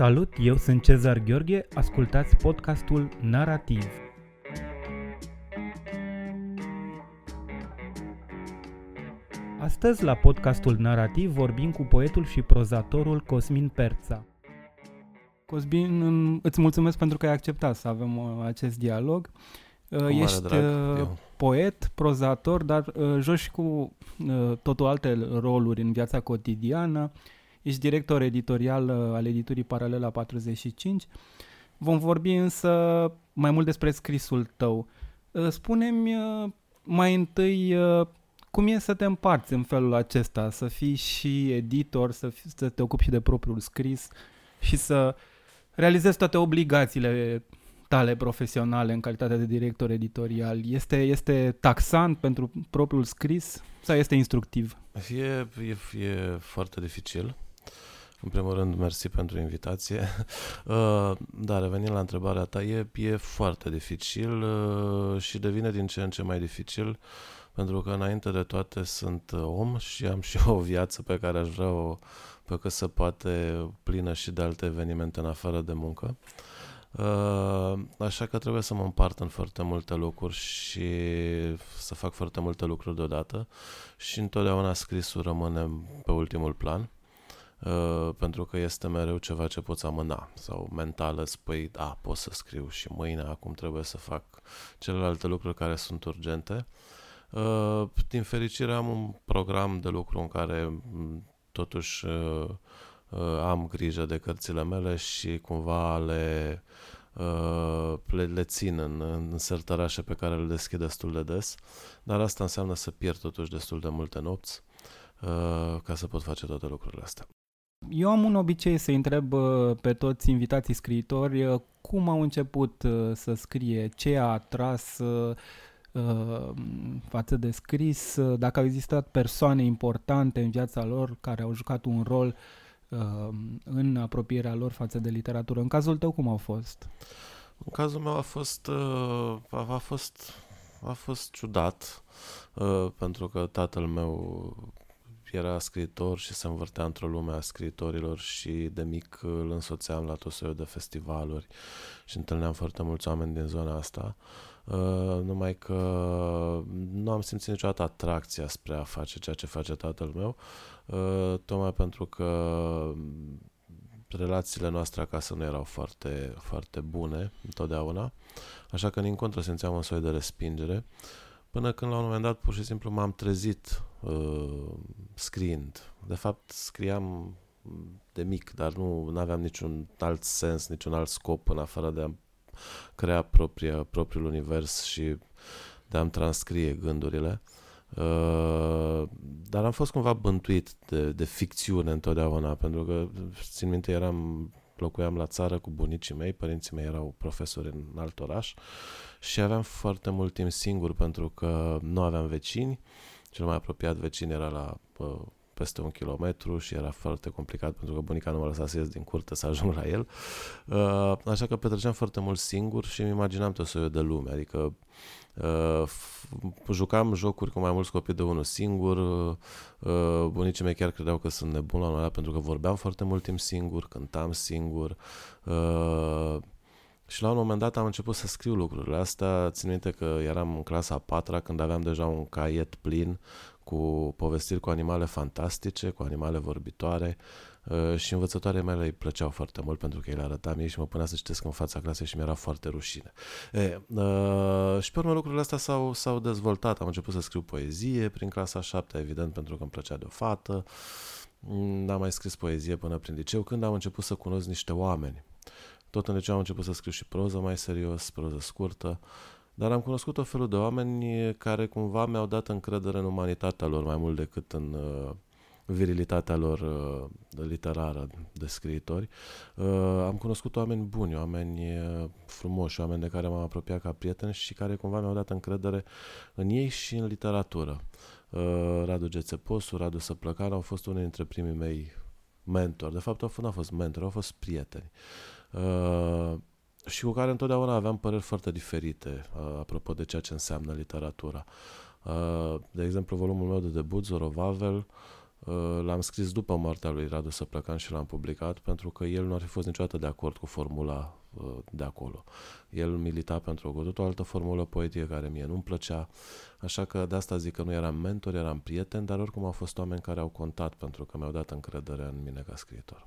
Salut, eu sunt Cezar Gheorghe, ascultați podcastul Narativ. Astăzi, la podcastul Narativ, vorbim cu poetul și prozatorul Cosmin Perța. Cosmin, îți mulțumesc pentru că ai acceptat să avem uh, acest dialog. Cu Ești drag, uh, poet, prozator, dar uh, joci și cu totul alte roluri în viața cotidiană. Ești director editorial al editurii Paralela 45. Vom vorbi însă mai mult despre scrisul tău. Spune-mi mai întâi cum e să te împarți în felul acesta, să fii și editor, să, fii, să te ocupi și de propriul scris și să realizezi toate obligațiile tale profesionale în calitate de director editorial. Este, este taxant pentru propriul scris sau este instructiv? E, e, e foarte dificil. În primul rând, mersi pentru invitație. Uh, da, revenind la întrebarea ta, e, e foarte dificil uh, și devine din ce în ce mai dificil pentru că înainte de toate sunt om și am și o viață pe care aș vrea-o pe că se poate plină și de alte evenimente în afară de muncă. Uh, așa că trebuie să mă împart în foarte multe lucruri și să fac foarte multe lucruri deodată și întotdeauna scrisul rămâne pe ultimul plan uh, pentru că este mereu ceva ce poți amâna sau mental spui, da, pot să scriu și mâine, acum trebuie să fac celelalte lucruri care sunt urgente. Uh, din fericire am un program de lucru în care totuși uh, uh, am grijă de cărțile mele și cumva le, uh, le, le țin în, în sertărașe pe care le deschid destul de des, dar asta înseamnă să pierd totuși destul de multe nopți uh, ca să pot face toate lucrurile astea. Eu am un obicei să întreb uh, pe toți invitații scriitori uh, cum au început uh, să scrie, ce a atras Uh, față de scris, uh, dacă au existat persoane importante în viața lor care au jucat un rol uh, în apropierea lor față de literatură. În cazul tău cum au fost? În cazul meu a fost a, fost a fost ciudat pentru că tatăl meu era scriitor și se învârtea într-o lume a scriitorilor și de mic îl însoțeam la tot soiul de festivaluri și întâlneam foarte mulți oameni din zona asta. Uh, Uh, numai că nu am simțit niciodată atracția spre a face ceea ce face tatăl meu, uh, tocmai pentru că relațiile noastre acasă nu erau foarte, foarte bune întotdeauna, așa că din contră simțeam un soi de respingere, până când la un moment dat pur și simplu m-am trezit uh, scriind. De fapt, scriam de mic, dar nu aveam niciun alt sens, niciun alt scop în afară de a crea propria, propriul univers și de a-mi transcrie gândurile. Uh, dar am fost cumva bântuit de, de ficțiune întotdeauna, pentru că, țin minte, eram, locuiam la țară cu bunicii mei, părinții mei erau profesori în alt oraș și aveam foarte mult timp singur pentru că nu aveam vecini, cel mai apropiat vecin era la uh, peste un kilometru și era foarte complicat pentru că bunica nu mă lăsa să ies din curte să ajung la el. Uh, așa că petreceam foarte mult singur și îmi imaginam tot soiul de lume, adică Uh, jucam jocuri cu mai mulți copii de unul singur, uh, bunicii mei chiar credeau că sunt nebun la un pentru că vorbeam foarte mult timp singur, cântam singur uh, și la un moment dat am început să scriu lucrurile astea. Țin minte că eram în clasa a patra când aveam deja un caiet plin cu povestiri cu animale fantastice, cu animale vorbitoare uh, și învățătoarele mele îi plăceau foarte mult pentru că îi le arătam ei și mă punea să citesc în fața clasei și mi-era foarte rușine. E, uh, și pe urmă lucrurile astea s-au, s-au dezvoltat. Am început să scriu poezie prin clasa 7, evident, pentru că îmi plăcea de o fată. N-am mai scris poezie până prin liceu, când am început să cunosc niște oameni. Tot în liceu am început să scriu și proză mai serios, proză scurtă. Dar am cunoscut o felul de oameni care cumva mi-au dat încredere în umanitatea lor mai mult decât în uh, virilitatea lor uh, literară de scriitori. Uh, am cunoscut oameni buni, oameni uh, frumoși, oameni de care m-am apropiat ca prieteni și care cumva mi-au dat încredere în ei și în literatură. Uh, Radu Gețeposu, Radu Săplăcan au fost unii dintre primii mei mentori. De fapt, au fost, fost mentori, au fost prieteni. Uh, și cu care întotdeauna aveam păreri foarte diferite uh, apropo de ceea ce înseamnă literatura. Uh, de exemplu, volumul meu de debut, Zorovavel, Uh, l-am scris după moartea lui Radu Săplăcan și l-am publicat pentru că el nu ar fi fost niciodată de acord cu formula uh, de acolo. El milita pentru o totul altă formulă poetică care mie nu-mi plăcea, așa că de asta zic că nu eram mentor, eram prieten, dar oricum au fost oameni care au contat pentru că mi-au dat încredere în mine ca scriitor.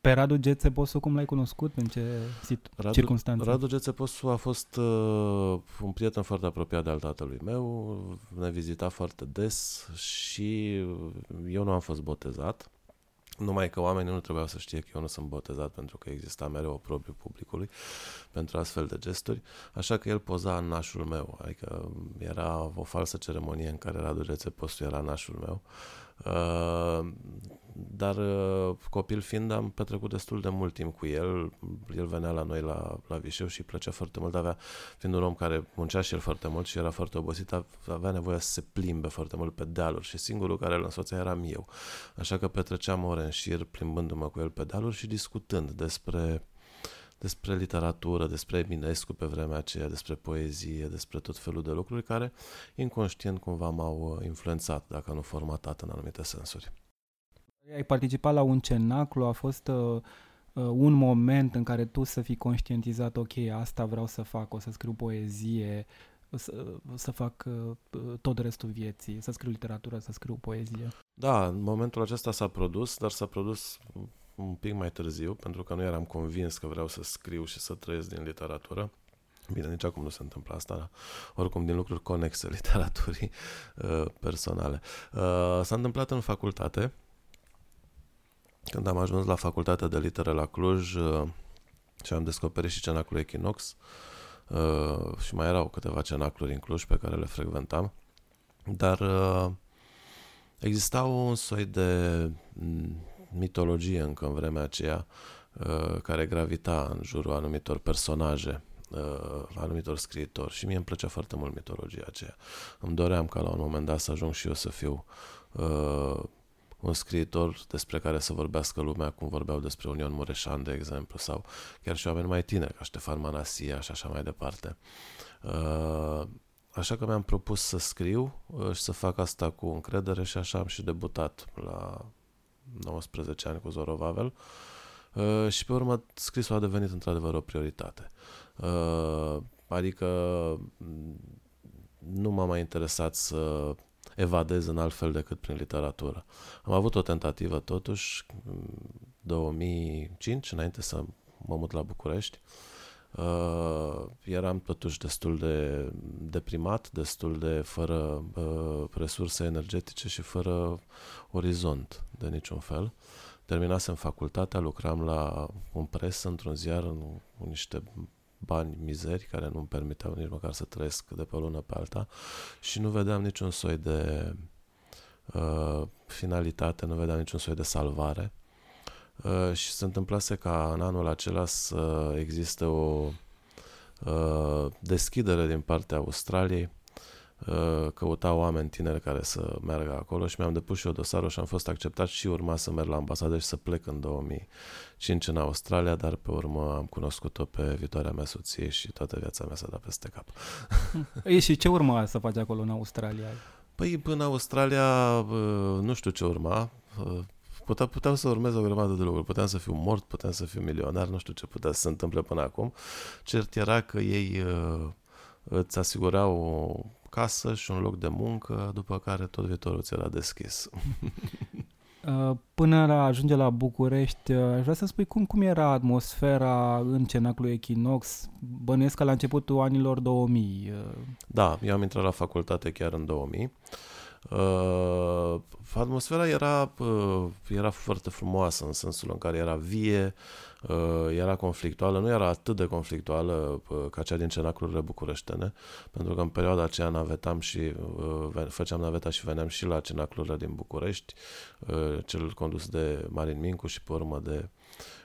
Uh, pe Radu Gețeposu cum l-ai cunoscut? În ce Radu, circunstanțe? Radu Gețeposu a fost uh, un prieten foarte apropiat de al tatălui meu, ne vizita foarte des și eu nu am fost botezat. Numai că oamenii nu trebuiau să știe că eu nu sunt botezat pentru că exista mereu o propriu publicului pentru astfel de gesturi, așa că el poza în nașul meu, adică era o falsă ceremonie în care Radu Gețeposu era nașul meu. Uh, dar uh, copil fiind am petrecut destul de mult timp cu el, el venea la noi la, la Vișeu și plăcea foarte mult, avea, fiind un om care muncea și el foarte mult și era foarte obosit, avea nevoie să se plimbe foarte mult pe dealuri și singurul care îl însoțea eram eu. Așa că petreceam ore în șir plimbându-mă cu el pe dealuri și discutând despre despre literatură, despre Eminescu pe vremea aceea, despre poezie, despre tot felul de lucruri care inconștient cumva m-au uh, influențat, dacă nu formatat în anumite sensuri. Ai participat la un cenaclu, a fost uh, uh, un moment în care tu să fii conștientizat, ok, asta vreau să fac, o să scriu poezie, să, să fac uh, tot restul vieții, să scriu literatură, să scriu poezie. Da, în momentul acesta s-a produs, dar s-a produs un pic mai târziu, pentru că nu eram convins că vreau să scriu și să trăiesc din literatură. Bine, nici acum nu se întâmplă asta, dar oricum din lucruri conexe literaturii uh, personale. Uh, s-a întâmplat în facultate, când am ajuns la facultatea de litere la Cluj uh, și am descoperit și cenaclul Equinox uh, și mai erau câteva cenacluri în Cluj pe care le frecventam, dar uh, exista un soi de mitologie încă în vremea aceea uh, care gravita în jurul anumitor personaje, uh, anumitor scriitori și mie îmi plăcea foarte mult mitologia aceea. Îmi doream ca la un moment dat să ajung și eu să fiu uh, un scriitor despre care să vorbească lumea cum vorbeau despre Union Mureșan, de exemplu, sau chiar și oameni mai tineri, ca Ștefan Manasia și așa mai departe. Uh, așa că mi-am propus să scriu uh, și să fac asta cu încredere și așa am și debutat la 19 ani cu Zoro Vavel uh, și pe urmă scrisul a devenit într-adevăr o prioritate. Uh, adică mm, nu m-a mai interesat să evadez în alt fel decât prin literatură. Am avut o tentativă totuși, 2005, înainte să mă mut la București. Uh, eram totuși destul de deprimat, destul de fără uh, resurse energetice și fără orizont de niciun fel. Terminasem facultatea, lucram la un pres într-un ziar în, în niște bani mizeri care nu-mi permiteau nici măcar să trăiesc de pe o lună pe alta și nu vedeam niciun soi de uh, finalitate, nu vedeam niciun soi de salvare. Uh, și se întâmplase ca în anul acela să existe o uh, deschidere din partea Australiei Uh, căuta oameni tineri care să meargă acolo și mi-am depus și eu dosarul și am fost acceptat și urma să merg la ambasadă și să plec în 2005 în Australia, dar pe urmă am cunoscut-o pe viitoarea mea soție și toată viața mea s-a dat peste cap. E, și ce urma să faci acolo în Australia? Păi până Australia uh, nu știu ce urma, uh, Putea, puteam să urmez o grămadă de lucruri. Puteam să fiu mort, puteam să fiu milionar, nu știu ce putea să se întâmple până acum. Cert era că ei uh, îți asigurau o casă și un loc de muncă, după care tot viitorul ți era deschis. Uh, până la ajunge la București, uh, aș vrea să spui cum, cum era atmosfera în cenaclul Equinox? Bănuiesc că la începutul anilor 2000. Uh. Da, eu am intrat la facultate chiar în 2000. Uh, atmosfera era, uh, era foarte frumoasă în sensul în care era vie, uh, era conflictuală, nu era atât de conflictuală uh, ca cea din cenaclurile bucureștene, pentru că în perioada aceea navetam și uh, făceam naveta și veneam și la cenaclurile din București, uh, cel condus de Marin Mincu și pe urmă de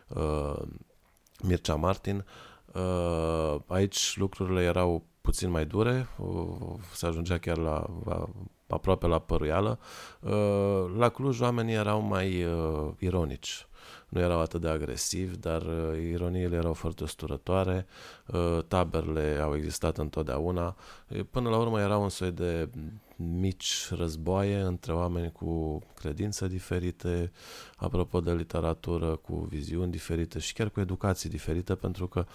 uh, Mircea Martin. Uh, aici lucrurile erau puțin mai dure, uh, se ajungea chiar la, la aproape la păruială. Uh, la Cluj oamenii erau mai uh, ironici. nu erau atât de agresivi, dar uh, ironiile erau foarte usturătoare, uh, taberele au existat întotdeauna. Până la urmă era un soi de mici războaie între oameni cu credințe diferite, apropo de literatură, cu viziuni diferite și chiar cu educații diferite, pentru că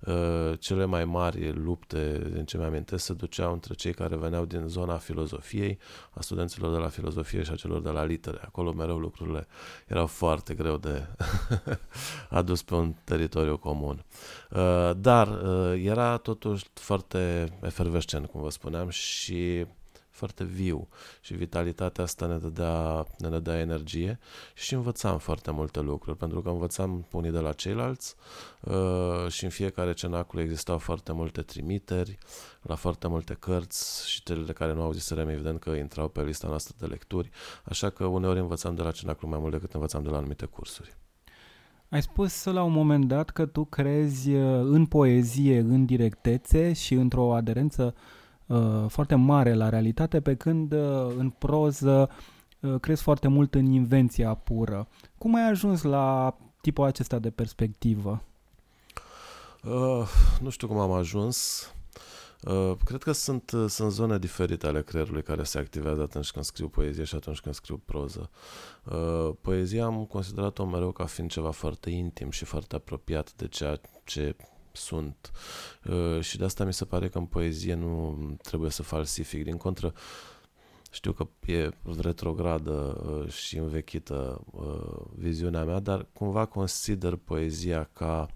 uh, cele mai mari lupte, din ce mi-amintesc, se duceau între cei care veneau din zona filozofiei, a studenților de la filozofie și a celor de la litere. Acolo mereu lucrurile erau foarte greu de adus pe un teritoriu comun. Uh, dar uh, era totuși foarte efervescent, cum vă spuneam, și foarte viu și vitalitatea asta ne dădea, ne dădea energie și învățam foarte multe lucruri, pentru că învățam unii de la ceilalți uh, și în fiecare cenacul existau foarte multe trimiteri la foarte multe cărți și cele care nu auziserăm evident că intrau pe lista noastră de lecturi, așa că uneori învățam de la cenacul mai mult decât învățam de la anumite cursuri. Ai spus la un moment dat că tu crezi uh, în poezie, în directețe și într-o aderență uh, foarte mare la realitate, pe când uh, în proză uh, crezi foarte mult în invenția pură. Cum ai ajuns la tipul acesta de perspectivă? Uh, nu știu cum am ajuns. Uh, cred că sunt, uh, sunt zone diferite ale creierului care se activează atunci când scriu poezie și atunci când scriu proză. Uh, poezia am considerat-o mereu ca fiind ceva foarte intim și foarte apropiat de ceea ce sunt. Uh, și de asta mi se pare că în poezie nu trebuie să falsific. Din contră, știu că e retrogradă uh, și învechită uh, viziunea mea, dar cumva consider poezia ca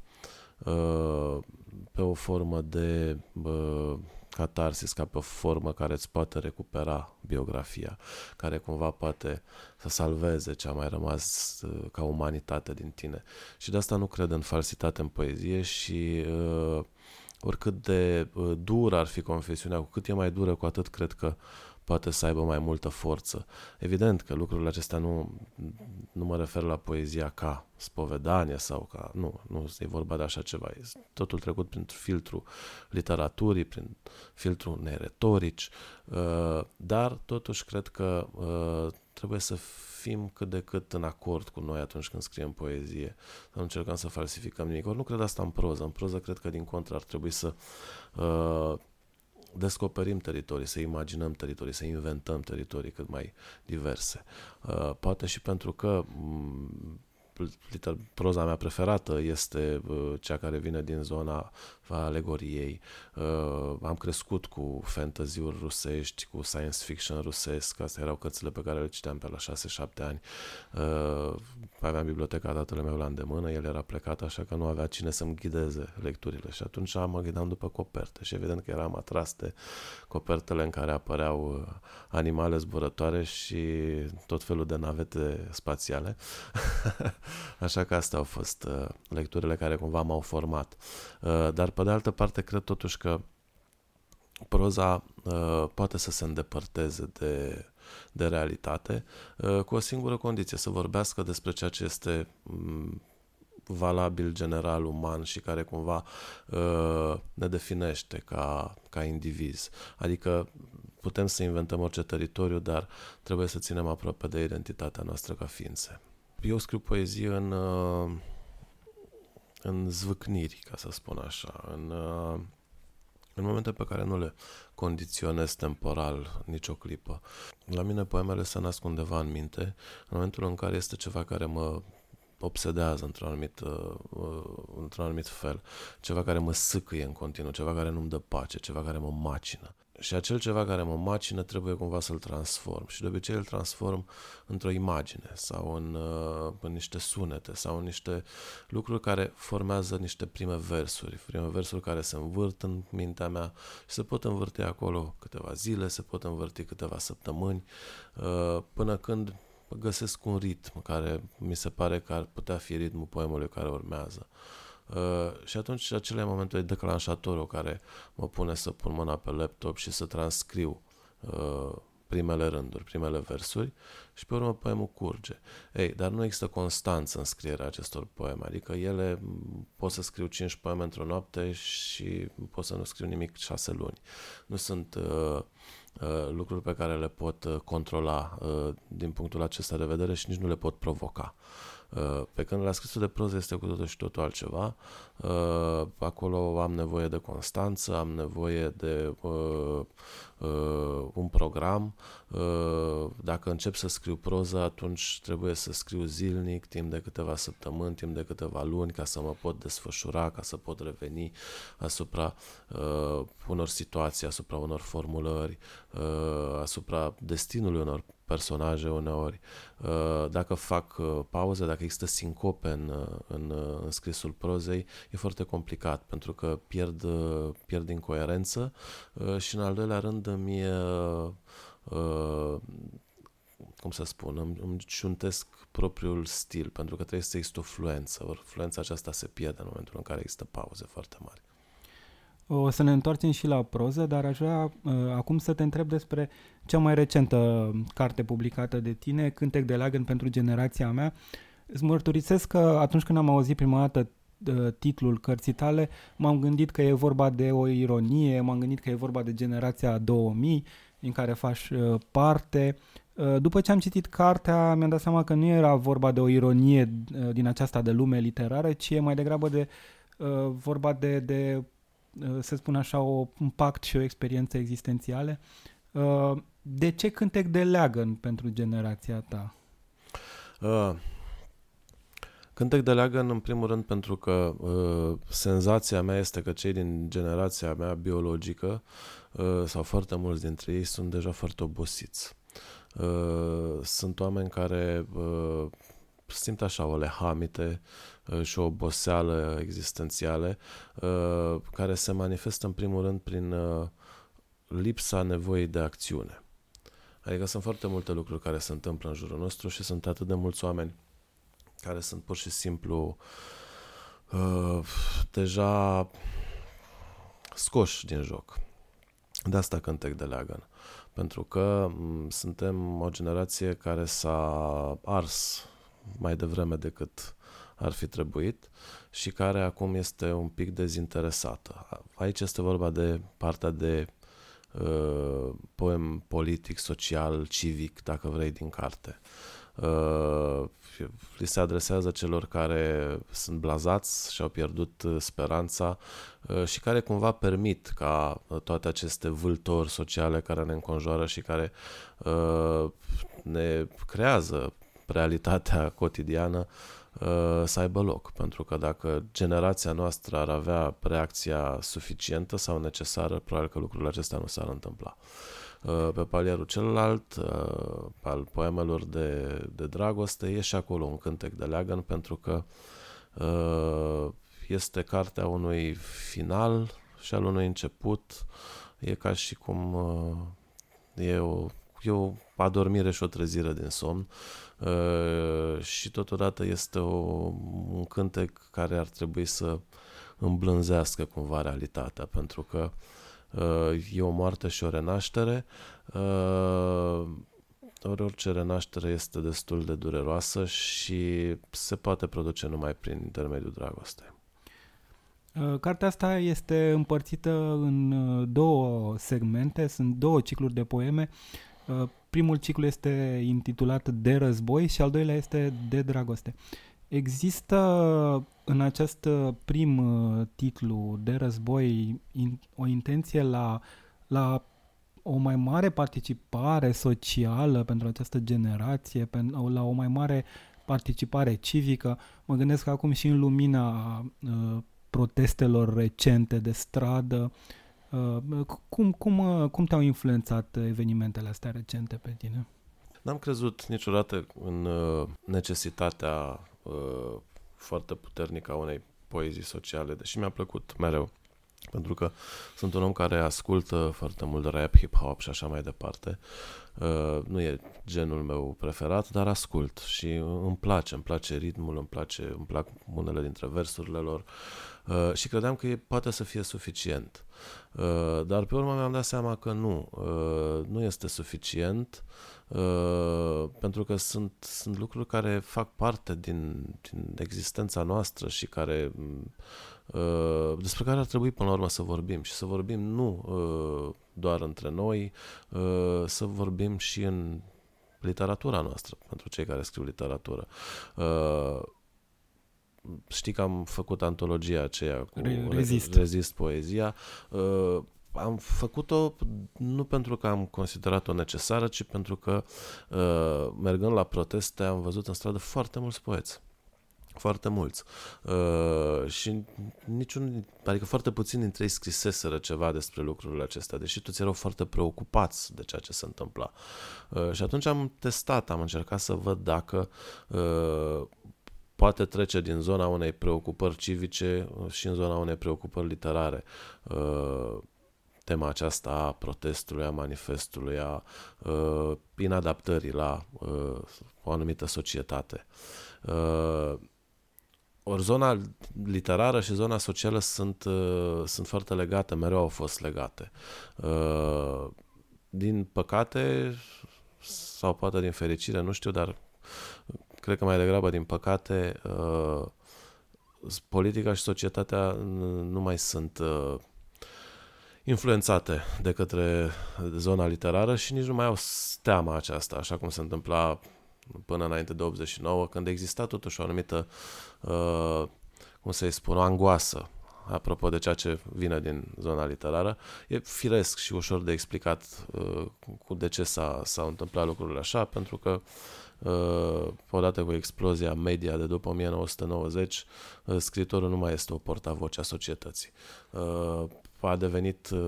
pe o formă de catarsis, ca pe o formă care îți poate recupera biografia, care cumva poate să salveze ce a mai rămas uh, ca umanitate din tine. Și de asta nu cred în falsitate în poezie și uh, oricât de uh, dură ar fi confesiunea, cu cât e mai dură, cu atât cred că uh, poate să aibă mai multă forță. Evident că lucrurile acestea nu, nu mă refer la poezia ca spovedanie sau ca... Nu, nu e vorba de așa ceva. E totul trecut prin filtru literaturii, prin filtru neretorici, uh, dar totuși cred că uh, trebuie să fim cât de cât în acord cu noi atunci când scriem poezie, să nu încercăm să falsificăm nimic. Ori nu cred asta în proză. În proză cred că din contră ar trebui să uh, descoperim teritorii, să imaginăm teritorii, să inventăm teritorii cât mai diverse. Uh, poate și pentru că mm, proza mea preferată este uh, cea care vine din zona alegoriei. Uh, am crescut cu fantasy-uri rusești, cu science fiction rusesc, astea erau cărțile pe care le citeam pe la 6-7 ani. Uh, aveam biblioteca tatălui meu la îndemână, el era plecat, așa că nu avea cine să-mi ghideze lecturile și atunci mă ghidam după coperte și evident că eram atras de copertele în care apăreau uh, animale zburătoare și tot felul de navete spațiale. așa că astea au fost uh, lecturile care cumva m-au format. Uh, dar pe de altă parte, cred totuși că proza uh, poate să se îndepărteze de, de realitate uh, cu o singură condiție, să vorbească despre ceea ce este um, valabil general uman și care cumva uh, ne definește ca, ca indivizi. Adică putem să inventăm orice teritoriu, dar trebuie să ținem aproape de identitatea noastră ca ființe. Eu scriu poezie în uh, în zvâcniri, ca să spun așa, în, uh, în momente pe care nu le condiționez temporal nicio clipă. La mine poemele se nasc undeva în minte, în momentul în care este ceva care mă obsedează într-un anumit, uh, uh, într-un anumit fel, ceva care mă sâcâie în continuu, ceva care nu-mi dă pace, ceva care mă macină. Și acel ceva care mă macină trebuie cumva să-l transform. Și de obicei îl transform într-o imagine sau în, uh, în niște sunete sau în niște lucruri care formează niște prime versuri. Prime versuri care se învârt în mintea mea și se pot învârti acolo câteva zile, se pot învârti câteva săptămâni, uh, până când găsesc un ritm care mi se pare că ar putea fi ritmul poemului care urmează. Uh, și atunci acele momente de declanșatorul care mă pune să pun mâna pe laptop și să transcriu uh, primele rânduri, primele versuri și pe urmă poemul curge. Ei, dar nu există constanță în scrierea acestor poeme, adică ele pot să scriu 5 poeme într-o noapte și pot să nu scriu nimic 6 luni. Nu sunt uh, uh, lucruri pe care le pot uh, controla uh, din punctul acesta de vedere și nici nu le pot provoca. Uh, pe când la scrisul de proză este cu totul și totul altceva. Uh, acolo am nevoie de constanță, am nevoie de uh, un program. Dacă încep să scriu proză, atunci trebuie să scriu zilnic, timp de câteva săptămâni, timp de câteva luni, ca să mă pot desfășura, ca să pot reveni asupra unor situații, asupra unor formulări, asupra destinului unor personaje uneori. Uh, dacă fac uh, pauze, dacă există sincope în, uh, în, în scrisul prozei, e foarte complicat pentru că pierd, pierd incoerență și în al doilea rând îmi cum să spun, îmi, îmi ciuntesc propriul stil, pentru că trebuie să există o fluență, ori fluența aceasta se pierde în momentul în care există pauze foarte mari. O să ne întoarcem și la proză, dar aș vrea uh, acum să te întreb despre cea mai recentă carte publicată de tine, Cântec de Leagăn pentru generația mea. Îți mărturisesc că atunci când am auzit prima dată uh, titlul cărții tale, m-am gândit că e vorba de o ironie, m-am gândit că e vorba de generația 2000, din care faci uh, parte. Uh, după ce am citit cartea, mi-am dat seama că nu era vorba de o ironie uh, din aceasta de lume literară, ci e mai degrabă de uh, vorba de, de Uh, să spun așa, o, un pact și o experiență existențiale. Uh, de ce cântec de leagăn pentru generația ta? Uh, cântec de leagăn, în primul rând, pentru că uh, senzația mea este că cei din generația mea biologică, uh, sau foarte mulți dintre ei, sunt deja foarte obosiți. Uh, sunt oameni care uh, simt așa o lehamite uh, și o oboseală existențiale uh, care se manifestă în primul rând prin uh, lipsa nevoii de acțiune. Adică sunt foarte multe lucruri care se întâmplă în jurul nostru și sunt atât de mulți oameni care sunt pur și simplu uh, deja scoși din joc. De asta cântec de leagăn. Pentru că m- mm, suntem o generație care s-a ars mai devreme decât ar fi trebuit și care acum este un pic dezinteresată. Aici este vorba de partea de uh, poem politic, social, civic, dacă vrei, din carte. Uh, li se adresează celor care sunt blazați și au pierdut uh, speranța uh, și care cumva permit ca uh, toate aceste vâltori sociale care ne înconjoară și care uh, ne creează realitatea cotidiană uh, să aibă loc. Pentru că dacă generația noastră ar avea reacția suficientă sau necesară, probabil că lucrurile acestea nu s-ar întâmpla. Uh, pe palierul celălalt, uh, al poemelor de, de dragoste, e și acolo un cântec de leagăn pentru că este cartea unui final și al unui început. E ca și cum e o, e o adormire și o trezire din somn Uh, și totodată este o, un cântec care ar trebui să îmblânzească cumva realitatea, pentru că uh, e o moarte și o renaștere. Uh, ori orice renaștere este destul de dureroasă și se poate produce numai prin intermediul dragostei. Uh, cartea asta este împărțită în uh, două segmente, sunt două cicluri de poeme. Uh, primul ciclu este intitulat De război și al doilea este De dragoste. Există în acest prim uh, titlu de război o intenție la, la o mai mare participare socială pentru această generație, la o mai mare participare civică. Mă gândesc că acum și în lumina uh, protestelor recente de stradă, uh, Uh, cum, cum, uh, cum te-au influențat evenimentele astea recente pe tine? N-am crezut niciodată în uh, necesitatea foarte puternică a unei poezii sociale, deși mi-a plăcut mereu. Pentru că sunt un om care ascultă foarte mult rap, hip-hop și așa mai departe. Uh, nu e genul meu preferat, dar ascult și îmi place, îmi place ritmul, îmi place, îmi plac unele dintre versurile lor uh, și credeam că e, poate să fie suficient. Uh, dar pe urmă mi-am dat seama că nu, uh, nu este suficient uh, pentru că sunt, sunt lucruri care fac parte din, din existența noastră și care uh, despre care ar trebui până la urmă să vorbim și să vorbim nu uh, doar între noi, uh, să vorbim și în literatura noastră, pentru cei care scriu literatură. Uh, știi că am făcut antologia aceea cu Rezist, Rezist poezia. Uh, am făcut-o nu pentru că am considerat-o necesară, ci pentru că, uh, mergând la proteste, am văzut în stradă foarte mulți poeți foarte mulți. Uh, și niciun, adică foarte puțini dintre ei scriseseră ceva despre lucrurile acestea, deși toți erau foarte preocupați de ceea ce se întâmpla. Uh, și atunci am testat, am încercat să văd dacă uh, poate trece din zona unei preocupări civice și în zona unei preocupări literare. Uh, tema aceasta a protestului, a manifestului, a uh, inadaptării la uh, o anumită societate. Uh, ori zona literară și zona socială sunt, uh, sunt foarte legate, mereu au fost legate. Uh, din păcate, sau poate din fericire, nu știu, dar cred că mai degrabă din păcate, uh, politica și societatea nu mai sunt uh, influențate de către zona literară și nici nu mai au teama aceasta, așa cum se întâmpla până înainte de 89, când exista totuși o anumită, uh, cum să-i spun, o angoasă apropo de ceea ce vine din zona literară. E firesc și ușor de explicat uh, cu de ce s-a, s-au întâmplat lucrurile așa, pentru că uh, odată cu explozia media de după 1990, uh, scritorul nu mai este o portavoce a societății. Uh, a devenit uh,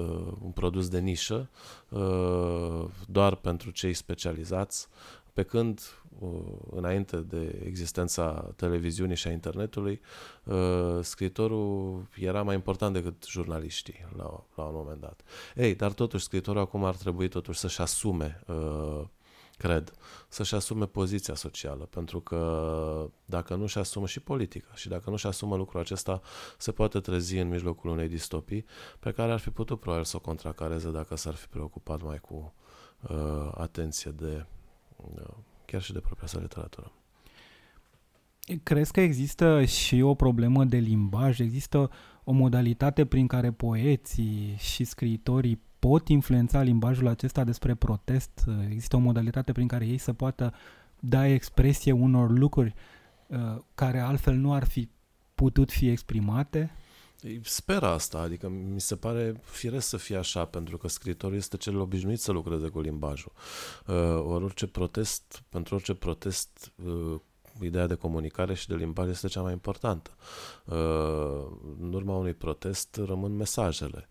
un produs de nișă uh, doar pentru cei specializați, pe când uh, înainte de existența televiziunii și a internetului, uh, scritorul era mai important decât jurnaliștii la, la un moment dat. Ei, dar totuși scritorul acum ar trebui totuși să-și asume uh, cred, să-și asume poziția socială, pentru că dacă nu-și asumă și politica și dacă nu-și asumă lucrul acesta, se poate trezi în mijlocul unei distopii pe care ar fi putut probabil să o contracareze dacă s-ar fi preocupat mai cu uh, atenție de uh, chiar și de propria sa literatură. Crezi că există și o problemă de limbaj? Există o modalitate prin care poeții și scriitorii pot influența limbajul acesta despre protest? Există o modalitate prin care ei să poată da expresie unor lucruri uh, care altfel nu ar fi putut fi exprimate? Sper asta, adică mi se pare firesc să fie așa, pentru că scritorul este cel obișnuit să lucreze cu limbajul. Uh, ori orice protest, pentru orice protest uh, ideea de comunicare și de limbaj este cea mai importantă. Uh, în urma unui protest rămân mesajele.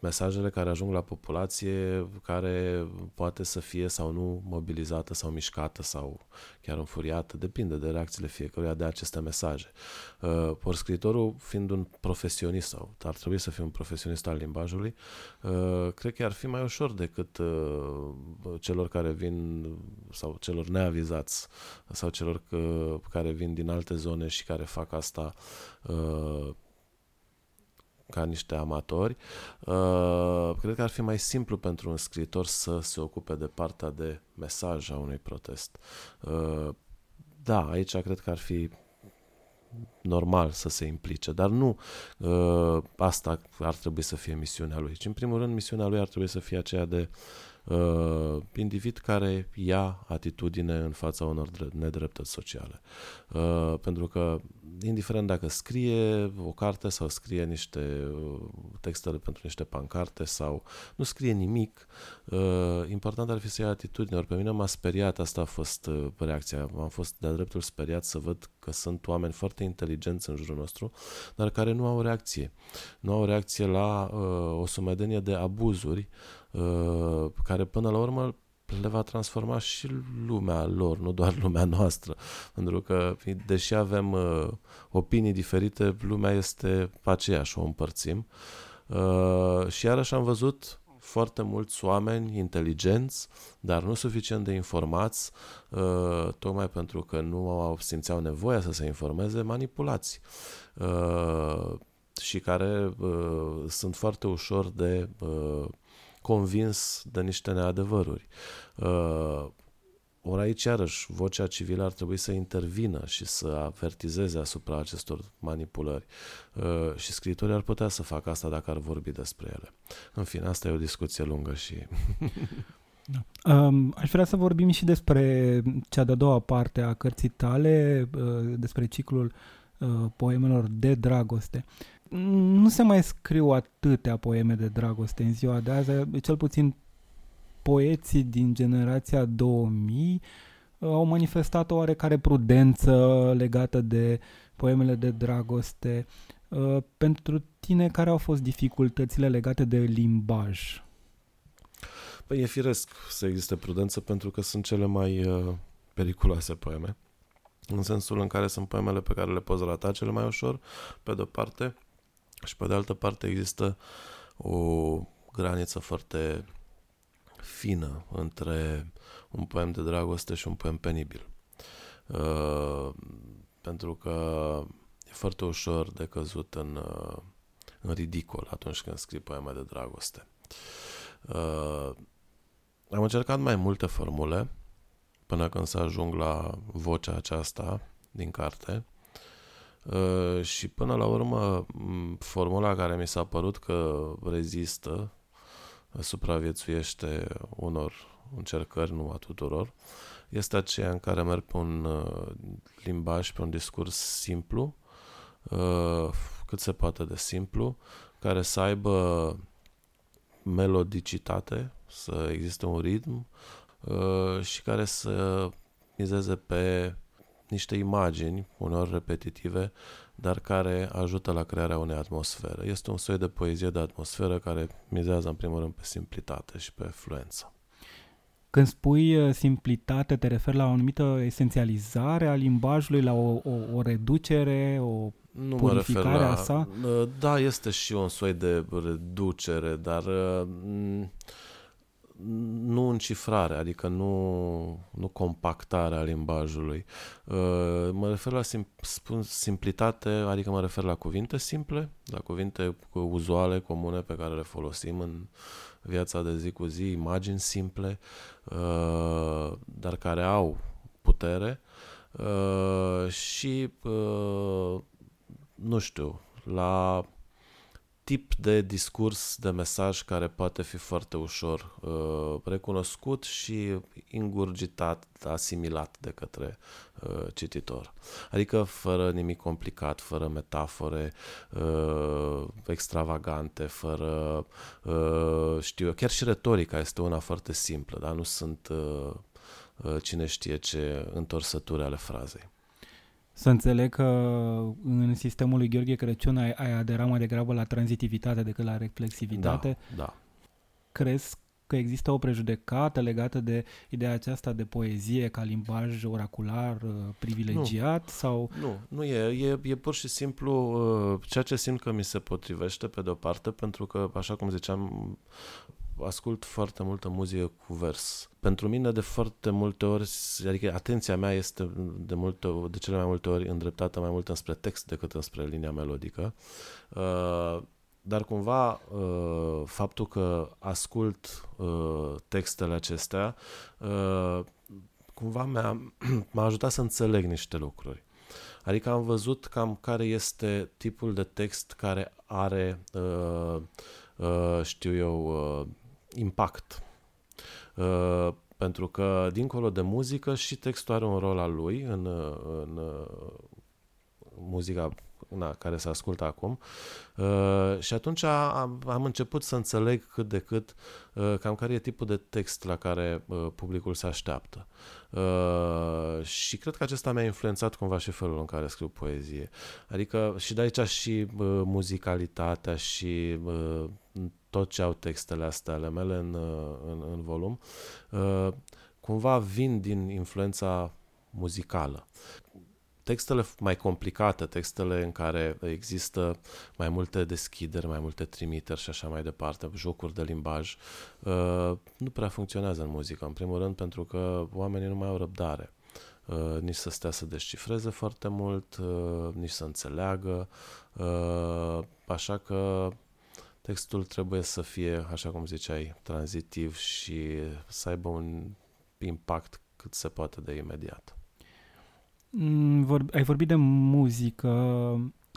Uh, mesajele care ajung la populație, care poate să fie sau nu mobilizată sau mișcată sau chiar înfuriată, depinde de reacțiile fiecăruia de aceste mesaje. Uh, por scritorul, fiind un profesionist sau ar trebui să fie un profesionist al limbajului, uh, cred că ar fi mai ușor decât uh, celor care vin sau celor neavizați sau celor care vin din alte zone și care fac asta ca niște amatori, uh, cred că ar fi mai simplu pentru un scriitor să se ocupe de partea de mesaj a unui protest. Uh, da, aici cred că ar fi normal să se implice, dar nu uh, asta ar trebui să fie misiunea lui, ci în primul rând misiunea lui ar trebui să fie aceea de uh, individ care ia atitudine în fața unor nedreptăți sociale. Uh, pentru că indiferent dacă scrie o carte sau scrie niște uh, texte pentru niște pancarte sau nu scrie nimic, uh, important ar fi să ia atitudine. Ori pe mine m-a speriat, asta a fost uh, reacția. Am fost de-a dreptul speriat să văd că sunt oameni foarte inteligenți în jurul nostru, dar care nu au reacție. Nu au reacție la uh, o sumedenie de abuzuri uh, care până la urmă le va transforma și lumea lor, nu doar lumea noastră. Pentru că, deși avem uh, opinii diferite, lumea este aceeași, o împărțim. Uh, și iarăși am văzut foarte mulți oameni inteligenți, dar nu suficient de informați, uh, tocmai pentru că nu au simțeau nevoia să se informeze, manipulați. Uh, și care uh, sunt foarte ușor de uh, convins de niște neadevăruri. Uh, ori aici, iarăși, vocea civilă ar trebui să intervină și să avertizeze asupra acestor manipulări. Uh, și scriitorii ar putea să facă asta dacă ar vorbi despre ele. În fine, asta e o discuție lungă și... Da. Um, aș vrea să vorbim și despre cea de-a doua parte a cărții tale, uh, despre ciclul uh, poemelor de dragoste. Nu se mai scriu atâtea poeme de dragoste în ziua de azi, cel puțin poeții din generația 2000 uh, au manifestat o oarecare prudență legată de poemele de dragoste. Uh, pentru tine, care au fost dificultățile legate de limbaj? Păi e firesc să existe prudență pentru că sunt cele mai uh, periculoase poeme. În sensul în care sunt poemele pe care le poți rata cele mai ușor, pe de-o parte, și pe de altă parte există o graniță foarte fină între un poem de dragoste și un poem penibil. Uh, pentru că e foarte ușor de căzut în, uh, în ridicol atunci când scrii poeme de dragoste. Uh, am încercat mai multe formule până când să ajung la vocea aceasta din carte uh, și până la urmă formula care mi s-a părut că rezistă, supraviețuiește unor încercări, nu a tuturor, este aceea în care merg pe un uh, limbaj, pe un discurs simplu, uh, cât se poate de simplu, care să aibă melodicitate, să existe un ritm uh, și care să mizeze pe niște imagini, uneori repetitive, dar care ajută la crearea unei atmosfere. Este un soi de poezie de atmosferă care mizează în primul rând pe simplitate și pe fluență. Când spui uh, simplitate, te referi la o anumită esențializare a limbajului, la o, o, o reducere, o nu mă refer la... sa? Uh, da, este și un soi de reducere, dar uh, nu încifrare, adică nu, nu compactarea limbajului. Mă refer la sim, spun simplitate, adică mă refer la cuvinte simple, la cuvinte uzuale, comune pe care le folosim în viața de zi cu zi, imagini simple, uh, dar care au putere uh, și, uh, nu știu, la tip de discurs, de mesaj care poate fi foarte ușor uh, recunoscut și ingurgitat, asimilat de către uh, cititor. Adică fără nimic complicat, fără metafore uh, extravagante, fără, uh, știu eu, chiar și retorica este una foarte simplă, dar nu sunt uh, uh, cine știe ce întorsături ale frazei. Să înțeleg că în sistemul lui Gheorghe Crăciun ai, ai aderat mai degrabă la tranzitivitate decât la reflexivitate. Da, da. Crezi că există o prejudecată legată de ideea aceasta de poezie ca limbaj oracular uh, privilegiat? Nu, sau? nu, nu e, e, e pur și simplu uh, ceea ce simt că mi se potrivește pe de-o parte, pentru că, așa cum ziceam, ascult foarte multă muzică cu vers. Pentru mine de foarte multe ori, adică atenția mea este de, multe, de cele mai multe ori îndreptată mai mult înspre text decât înspre linia melodică. Uh, dar cumva uh, faptul că ascult uh, textele acestea cumva mi-a, m-a ajutat să înțeleg niște lucruri. Adică am văzut cam care este tipul de text care are, uh, uh, știu eu, uh, impact. Uh, pentru că, dincolo de muzică, și textul are un rol al lui în, în muzica na, care se ascultă acum. Uh, și atunci am, am început să înțeleg cât de cât uh, cam care e tipul de text la care uh, publicul se așteaptă. Uh, și cred că acesta mi-a influențat cumva și felul în care scriu poezie. Adică și de aici și uh, muzicalitatea și uh, tot ce au textele astea ale mele în, uh, în, în volum, uh, cumva vin din influența muzicală. Textele mai complicate, textele în care există mai multe deschideri, mai multe trimiteri și așa mai departe, jocuri de limbaj, uh, nu prea funcționează în muzică. În primul rând pentru că oamenii nu mai au răbdare. Uh, nici să stea să descifreze foarte mult, uh, nici să înțeleagă. Uh, așa că textul trebuie să fie, așa cum ziceai, tranzitiv și să aibă un impact cât se poate de imediat. Mm, vor, ai vorbit de muzică.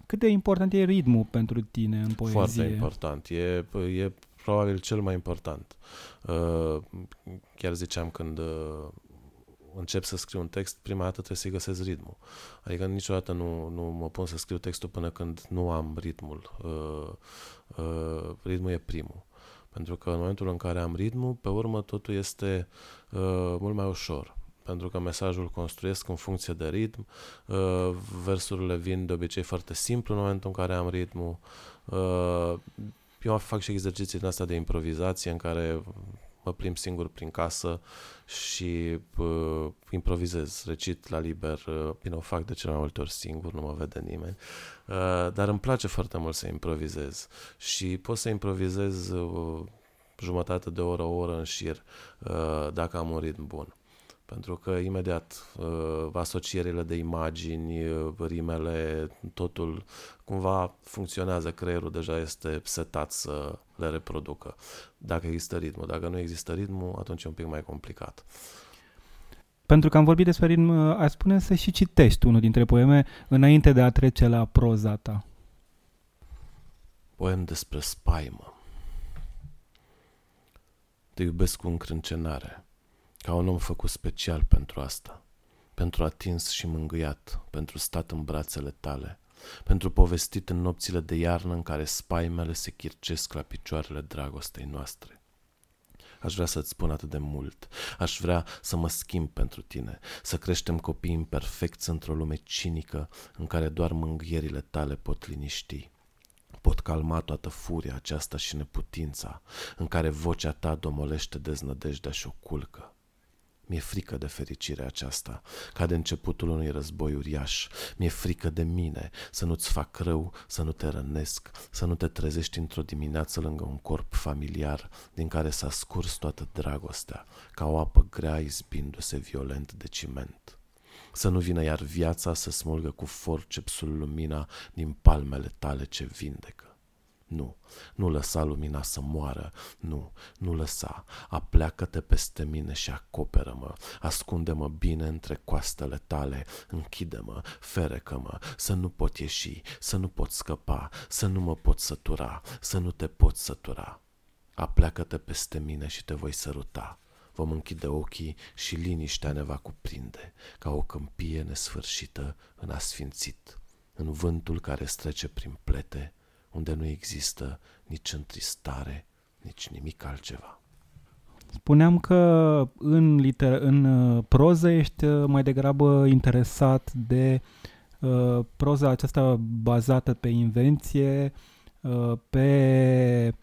Cât de important e ritmul pentru tine în poezie? Foarte important. E, e probabil cel mai important. Uh, chiar ziceam când uh, încep să scriu un text, prima dată trebuie să-i găsesc ritmul. Adică niciodată nu, nu mă pun să scriu textul până când nu am ritmul. Uh, uh, ritmul e primul. Pentru că în momentul în care am ritmul, pe urmă totul este uh, mult mai ușor. Pentru că mesajul construiesc în funcție de ritm, uh, versurile vin de obicei foarte simplu în momentul în care am ritmul. Uh, eu fac și exerciții din asta de improvizație în care mă plimb singur prin casă și uh, improvizez, recit la liber, uh, bine, o fac de cele mai multe ori singur, nu mă vede nimeni, uh, dar îmi place foarte mult să improvizez și pot să improvizez uh, jumătate de oră, o oră în șir, uh, dacă am un ritm bun pentru că imediat uh, asocierile de imagini, uh, rimele, totul cumva funcționează, creierul deja este setat să le reproducă. Dacă există ritmul, dacă nu există ritmul, atunci e un pic mai complicat. Pentru că am vorbit despre ritm, uh, aș spune să și citești unul dintre poeme înainte de a trece la proza ta. Poem despre spaimă. Te iubesc cu încrâncenare ca un om făcut special pentru asta, pentru atins și mângâiat, pentru stat în brațele tale, pentru povestit în nopțile de iarnă în care spaimele se chircesc la picioarele dragostei noastre. Aș vrea să-ți spun atât de mult. Aș vrea să mă schimb pentru tine, să creștem copii imperfecți într-o lume cinică în care doar mângâierile tale pot liniști. Pot calma toată furia aceasta și neputința în care vocea ta domolește deznădejdea și o culcă. Mi-e frică de fericirea aceasta, ca de începutul unui război uriaș. Mi-e frică de mine, să nu-ți fac rău, să nu te rănesc, să nu te trezești într-o dimineață lângă un corp familiar din care s-a scurs toată dragostea, ca o apă grea izbindu-se violent de ciment. Să nu vină iar viața să smulgă cu forcepsul lumina din palmele tale ce vindecă. Nu, nu lăsa lumina să moară, nu, nu lăsa, apleacă-te peste mine și acoperă-mă, ascunde-mă bine între coastele tale, închide-mă, ferecă-mă, să nu pot ieși, să nu pot scăpa, să nu mă pot sătura, să nu te pot sătura. Apleacă-te peste mine și te voi săruta. Vom închide ochii și liniștea ne va cuprinde, ca o câmpie nesfârșită în asfințit, în vântul care strece prin plete, unde nu există nici întristare, nici nimic altceva. Spuneam că în, liter- în uh, proză ești uh, mai degrabă interesat de uh, proza aceasta bazată pe invenție, uh, pe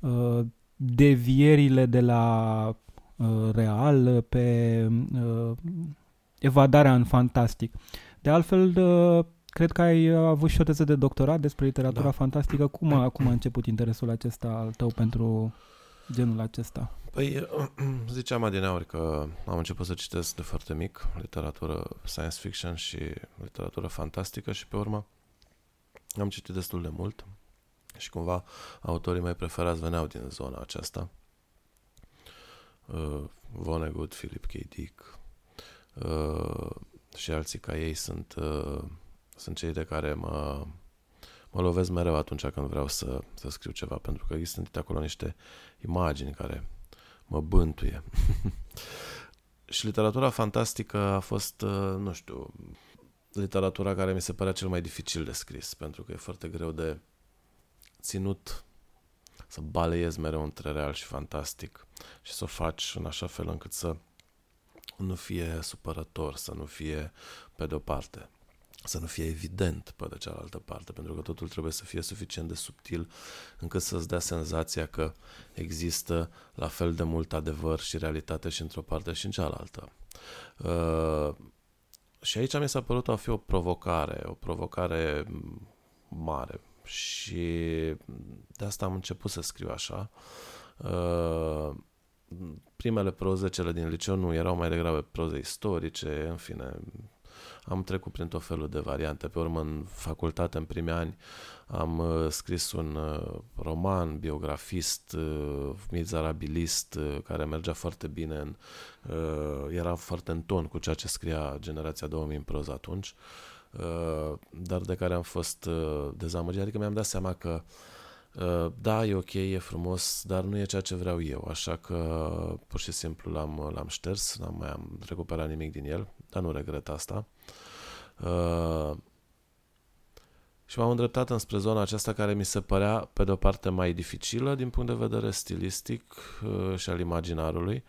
uh, devierile de la uh, real, pe uh, evadarea în fantastic. De altfel, uh, Cred că ai uh, avut și o teză de doctorat despre literatura da. fantastică. Cum a, cum a început interesul acesta al tău pentru genul acesta? Păi, ziceam adineauri că am început să citesc de foarte mic literatură science fiction și literatură fantastică și pe urmă am citit destul de mult și cumva autorii mei preferați veneau din zona aceasta. Uh, Vonnegut, Philip K. Dick uh, și alții ca ei sunt uh, sunt cei de care mă, mă lovesc mereu atunci când vreau să, să scriu ceva, pentru că sunt acolo niște imagini care mă bântuie. și literatura fantastică a fost, uh, nu știu, literatura care mi se părea cel mai dificil de scris, pentru că e foarte greu de ținut să baleiezi mereu între real și fantastic și să o faci în așa fel încât să nu fie supărător, să nu fie pe de-o parte să nu fie evident pe de cealaltă parte, pentru că totul trebuie să fie suficient de subtil încât să-ți dea senzația că există la fel de mult adevăr și realitate și într-o parte și în cealaltă. Uh, și aici mi s-a părut a fi o provocare, o provocare mare și de asta am început să scriu așa. Uh, primele proze, cele din liceu, nu erau mai degrabă proze istorice, în fine, am trecut prin tot felul de variante. Pe urmă, în facultate, în primii ani, am uh, scris un uh, roman biografist, uh, mizerabilist, uh, care mergea foarte bine, în, uh, era foarte în ton cu ceea ce scria generația 2000 în proză atunci, uh, dar de care am fost uh, dezamăgit. Adică mi-am dat seama că Uh, da, e ok, e frumos, dar nu e ceea ce vreau eu, așa că pur și simplu l-am, l-am șters, n-am mai am recuperat nimic din el, dar nu regret asta. Uh, și m-am îndreptat înspre zona aceasta care mi se părea, pe de-o parte, mai dificilă din punct de vedere stilistic uh, și al imaginarului,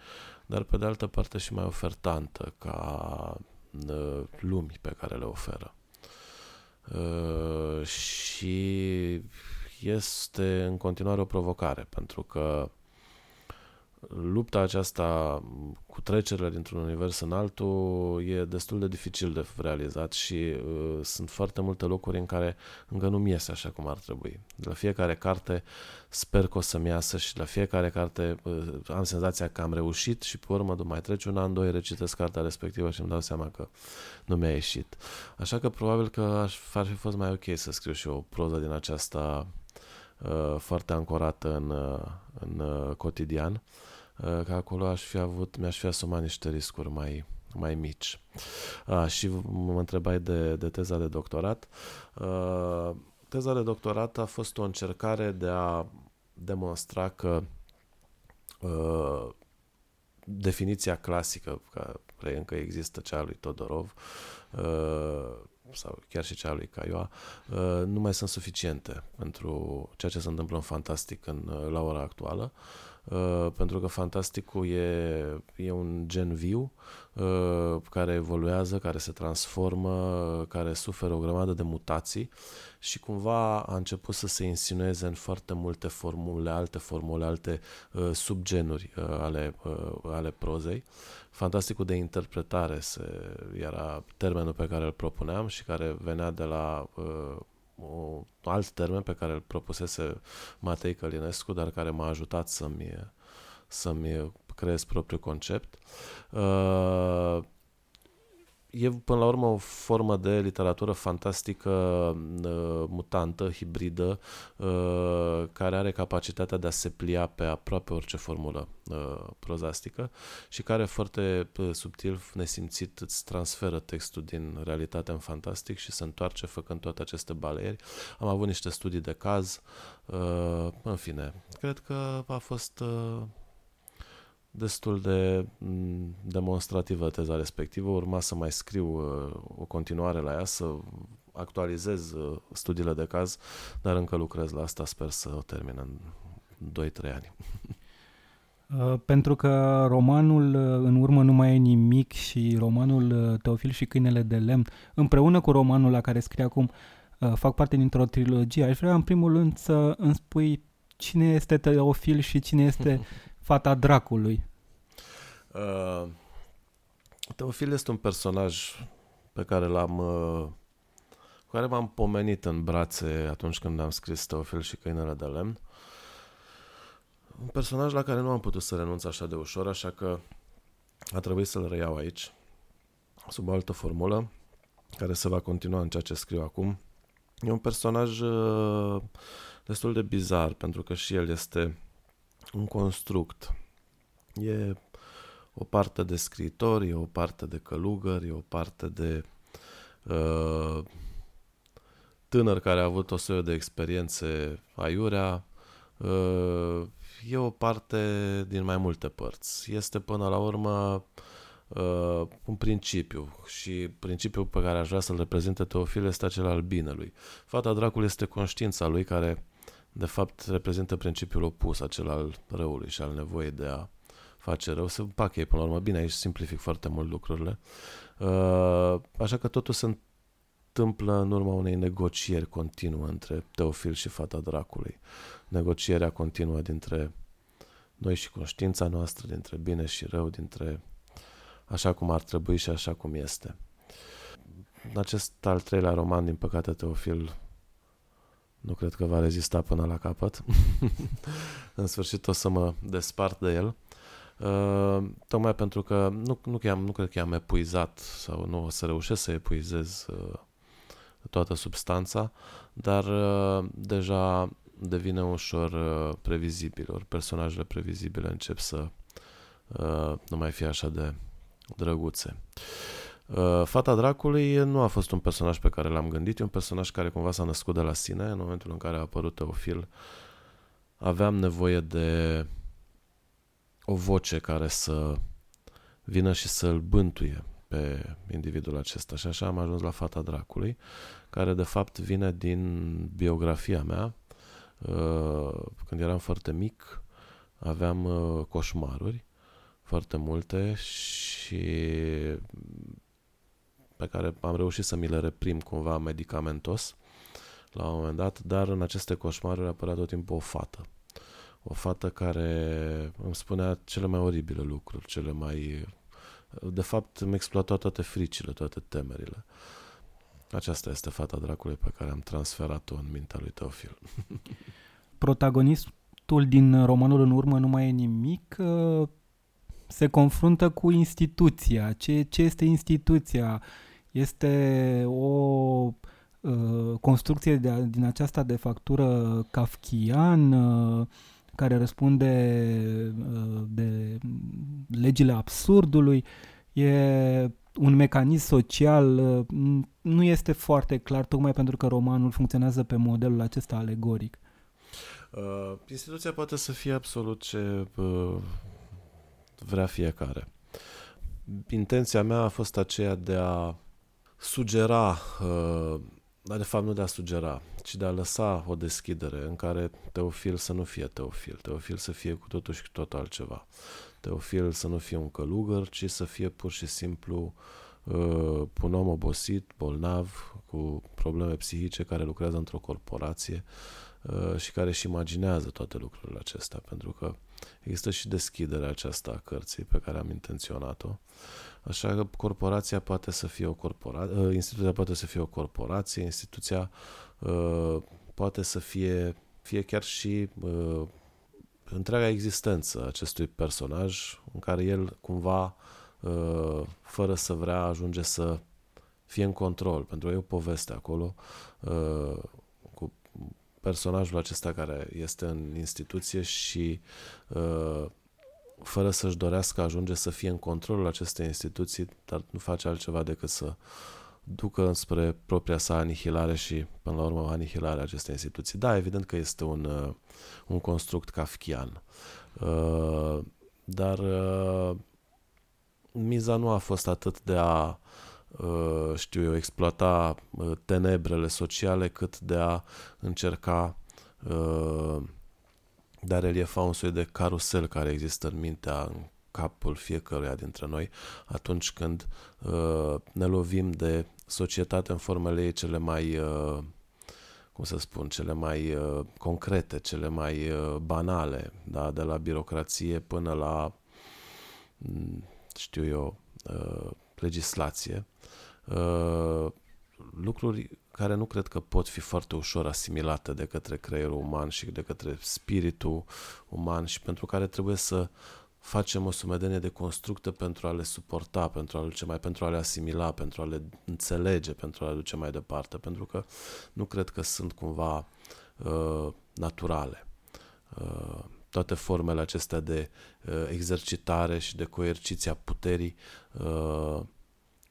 dar pe de altă parte și mai ofertantă ca uh, lumi pe care le oferă. Uh, și este în continuare o provocare, pentru că lupta aceasta cu trecerile dintr-un univers în altul e destul de dificil de realizat și uh, sunt foarte multe locuri în care încă nu-mi iese așa cum ar trebui. De la fiecare carte sper că o să-mi iasă și la fiecare carte uh, am senzația că am reușit și pe urmă mai trece un an, doi, recitesc cartea respectivă și îmi dau seama că nu mi-a ieșit. Așa că probabil că aș, ar fi fost mai ok să scriu și o proză din aceasta uh, foarte ancorată în, uh, în uh, cotidian. Uh, Uh, că acolo aș fi avut, mi-aș fi asumat niște riscuri mai, mai mici. A, și mă întrebai de, de teza de doctorat. A, uh, teza de doctorat a fost o încercare de a demonstra că a, uh, definiția clasică, care încă există cea a lui Todorov, a, sau chiar și cea a lui Caioa, nu mai sunt suficiente pentru ceea ce se întâmplă în fantastic în, la ora actuală. Uh, pentru că fantasticul e, e un gen viu uh, care evoluează, care se transformă, care suferă o grămadă de mutații și cumva a început să se insinueze în foarte multe formule, alte formule, alte uh, subgenuri uh, ale, uh, ale prozei. Fantasticul de interpretare se, era termenul pe care îl propuneam și care venea de la uh, o alt termen pe care îl propusese Matei Călinescu, dar care m-a ajutat să-mi, să-mi creez propriul concept. Uh, e până la urmă o formă de literatură fantastică, uh, mutantă, hibridă, uh, care are capacitatea de a se plia pe aproape orice formulă uh, prozastică și care foarte subtil, nesimțit, îți transferă textul din realitatea în fantastic și se întoarce făcând toate aceste balieri. Am avut niște studii de caz, în fine, cred că a fost destul de mm, demonstrativă teza respectivă. Urma să mai scriu uh, o continuare la ea, să actualizez uh, studiile de caz, dar încă lucrez la asta, sper să o termin în 2-3 ani. Uh, pentru că romanul În urmă nu mai e nimic și romanul Teofil și câinele de lemn, împreună cu romanul la care scrie acum, fac parte dintr-o trilogie. Aș vrea în primul rând să îmi spui cine este Teofil și cine este fata dracului. Uh, Teofil este un personaj pe care l-am uh, cu care m-am pomenit în brațe atunci când am scris Teofil și câinele de lemn. Un personaj la care nu am putut să renunț așa de ușor, așa că a trebuit să-l reiau aici, sub o altă formulă, care se va continua în ceea ce scriu acum. E un personaj uh, destul de bizar, pentru că și el este un construct. E o parte de scriitor, e o parte de călugăr, e o parte de uh, tânăr care a avut o serie de experiențe aiurea, uh, e o parte din mai multe părți. Este până la urmă uh, un principiu și principiul pe care aș vrea să-l reprezinte Teofil este acela al binelui. Fata dracului este conștiința lui care de fapt reprezintă principiul opus, acel al răului și al nevoii de a face rău, se împacă ei până la urmă. Bine, aici simplific foarte mult lucrurile. Uh, așa că totul se întâmplă în urma unei negocieri continuă între Teofil și fata dracului. Negocierea continuă dintre noi și conștiința noastră, dintre bine și rău, dintre așa cum ar trebui și așa cum este. În acest al treilea roman, din păcate, Teofil nu cred că va rezista până la capăt. în sfârșit o să mă despart de el. Uh, tocmai pentru că nu, nu, că am, nu cred că am epuizat sau nu o să reușesc să epuizez uh, toată substanța, dar uh, deja devine ușor uh, previzibil, ori personajele previzibile încep să uh, nu mai fie așa de drăguțe. Uh, Fata dracului nu a fost un personaj pe care l-am gândit, e un personaj care cumva s-a născut de la sine în momentul în care a apărut Teofil. aveam nevoie de o voce care să vină și să-l bântuie pe individul acesta. Și așa am ajuns la Fata Dracului, care de fapt vine din biografia mea. Uh, când eram foarte mic, aveam uh, coșmaruri foarte multe și pe care am reușit să mi le reprim cumva medicamentos la un moment dat, dar în aceste coșmaruri apărea tot timpul o fată. O fată care îmi spunea cele mai oribile lucruri, cele mai... De fapt, îmi exploata toate fricile, toate temerile. Aceasta este fata dracului pe care am transferat-o în mintea lui Teofil. Protagonistul din romanul în urmă nu mai e nimic, ă, se confruntă cu instituția. Ce, ce este instituția? Este o uh, construcție de, din aceasta de factură kafkian uh, care răspunde uh, de legile absurdului. E un mecanism social, uh, nu este foarte clar, tocmai pentru că romanul funcționează pe modelul acesta alegoric. Uh, instituția poate să fie absolut ce uh, vrea fiecare. Intenția mea a fost aceea de a sugera, uh, dar de fapt nu de a sugera, ci de a lăsa o deschidere în care Teofil să nu fie Teofil, Teofil să fie cu totul și cu totul altceva. Teofil să nu fie un călugăr, ci să fie pur și simplu uh, un om obosit, bolnav, cu probleme psihice, care lucrează într-o corporație uh, și care își imaginează toate lucrurile acestea, pentru că există și deschiderea aceasta a cărții pe care am intenționat-o. Așa că corporația poate să fie o corporație, uh, instituția poate să fie o corporație, instituția uh, poate să fie, fie chiar și uh, întreaga existență a acestui personaj în care el cumva, uh, fără să vrea, ajunge să fie în control, pentru că e o poveste acolo uh, cu personajul acesta care este în instituție și uh, fără să-și dorească ajunge să fie în controlul acestei instituții, dar nu face altceva decât să ducă spre propria sa anihilare și, până la urmă, anihilarea acestei instituții. Da, evident că este un, uh, un construct kafkian, uh, dar uh, miza nu a fost atât de a știu eu, exploata tenebrele sociale, cât de a încerca de a reliefa un soi de carusel care există în mintea, în capul fiecăruia dintre noi atunci când uh, ne lovim de societate în formele ei cele mai, uh, cum să spun, cele mai uh, concrete, cele mai uh, banale, da? de la birocrație până la, mm, știu eu, uh, legislație. Uh, lucruri care nu cred că pot fi foarte ușor asimilate de către creierul uman și de către spiritul uman și pentru care trebuie să facem o sumedenie de constructe pentru a le suporta, pentru a le duce mai, pentru a le asimila, pentru a le înțelege, pentru a le duce mai departe, pentru că nu cred că sunt cumva uh, naturale. Uh, toate formele acestea de uh, exercitare și de coerciția puterii uh,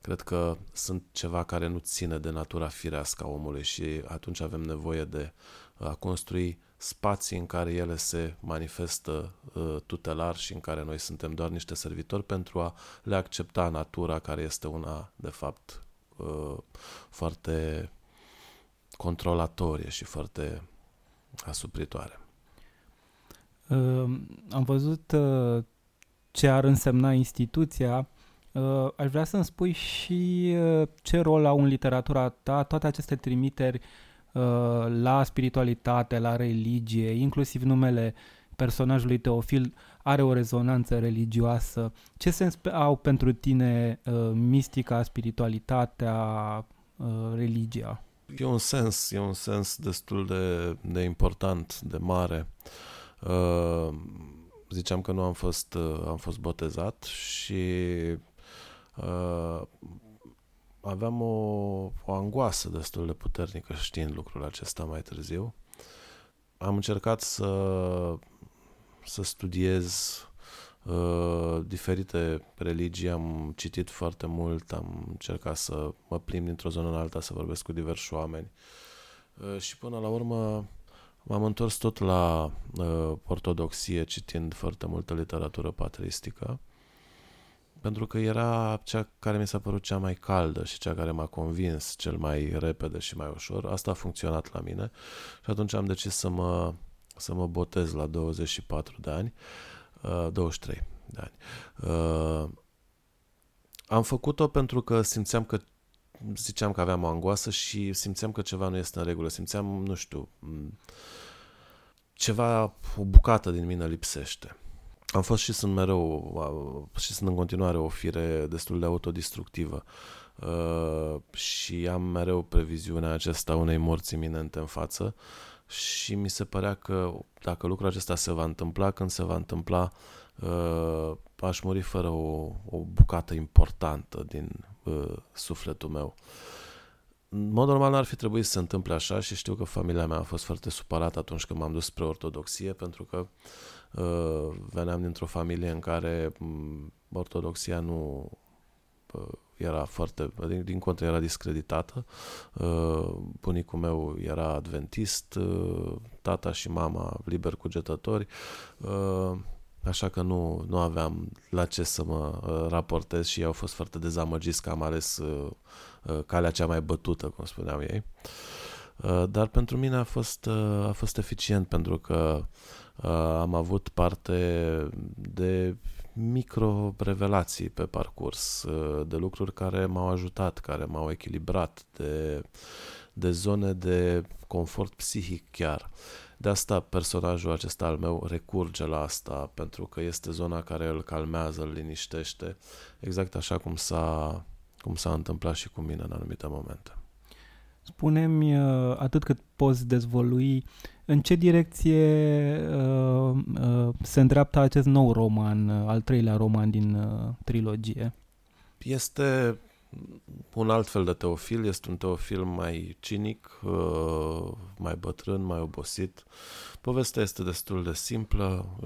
cred că sunt ceva care nu ține de natura firească a omului și atunci avem nevoie de a construi spații în care ele se manifestă uh, tutelar și în care noi suntem doar niște servitori pentru a le accepta natura care este una, de fapt, uh, foarte controlatorie și foarte asupritoare. Uh, am văzut uh, ce ar însemna instituția. Uh, aș vrea să-mi spui și uh, ce rol au în literatura ta toate aceste trimiteri Uh, la spiritualitate, la religie, inclusiv numele personajului Teofil are o rezonanță religioasă. Ce sens au pentru tine uh, mistica, spiritualitatea, uh, religia? E un sens, e un sens destul de, de important, de mare. Uh, ziceam că nu am fost, uh, am fost botezat și uh, aveam o, o angoasă destul de puternică știind lucrul acesta mai târziu. Am încercat să, să studiez uh, diferite religii, am citit foarte mult, am încercat să mă plimb dintr-o zonă în alta, să vorbesc cu diversi oameni uh, și până la urmă m-am întors tot la uh, ortodoxie, citind foarte multă literatură patristică, pentru că era cea care mi s-a părut cea mai caldă și cea care m-a convins cel mai repede și mai ușor. Asta a funcționat la mine și atunci am decis să mă, să mă botez la 24 de ani, uh, 23 de ani. Uh, am făcut-o pentru că simțeam că ziceam că aveam o angoasă și simțeam că ceva nu este în regulă. Simțeam, nu știu, ceva, o bucată din mine lipsește. Am fost și sunt mereu, și sunt în continuare o fire destul de autodistructivă uh, și am mereu previziunea acesta unei morți iminente în față și mi se părea că dacă lucrul acesta se va întâmpla, când se va întâmpla, uh, aș muri fără o, o bucată importantă din uh, sufletul meu. În mod normal n-ar fi trebuit să se întâmple așa și știu că familia mea a fost foarte supărată atunci când m-am dus spre ortodoxie pentru că uh, veneam dintr-o familie în care um, ortodoxia nu uh, era foarte, din, din contră era discreditată. Uh, bunicul meu era adventist, uh, tata și mama liber cugetători. Uh, așa că nu, nu aveam la ce să mă uh, raportez și ei au fost foarte dezamăgiți că am ales uh, uh, calea cea mai bătută, cum spuneau ei. Uh, dar pentru mine a fost, uh, a fost eficient pentru că uh, am avut parte de micro-revelații pe parcurs, uh, de lucruri care m-au ajutat, care m-au echilibrat, de, de zone de confort psihic chiar. Uh, de asta personajul acesta al meu recurge la asta, pentru că este zona care îl calmează, îl liniștește, exact așa cum s-a, cum s-a întâmplat și cu mine în anumite momente. Spune-mi, uh, atât cât poți dezvolui, în ce direcție uh, uh, se îndreaptă acest nou roman, uh, al treilea roman din uh, trilogie? Este un alt fel de teofil, este un teofil mai cinic, uh, mai bătrân, mai obosit. Povestea este destul de simplă,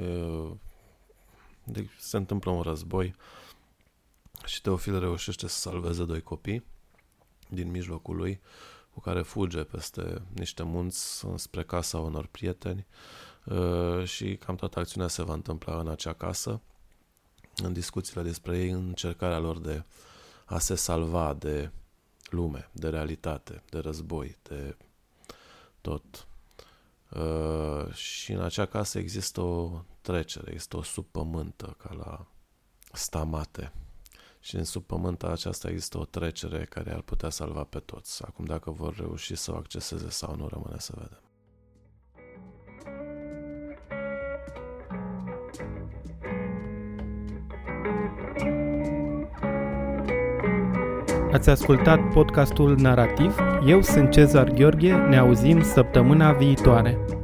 se întâmplă un război și Teofil reușește să salveze doi copii din mijlocul lui, cu care fuge peste niște munți spre casa unor prieteni uh, și cam toată acțiunea se va întâmpla în acea casă, în discuțiile despre ei, în încercarea lor de a se salva de lume, de realitate, de război, de tot. Uh, și în acea casă există o trecere, există o subpământă ca la stamate. Și în subpământa aceasta există o trecere care ar putea salva pe toți. Acum dacă vor reuși să o acceseze sau nu, rămâne să vedem. Ați ascultat podcastul Narativ. Eu sunt Cezar Gheorghe. Ne auzim săptămâna viitoare.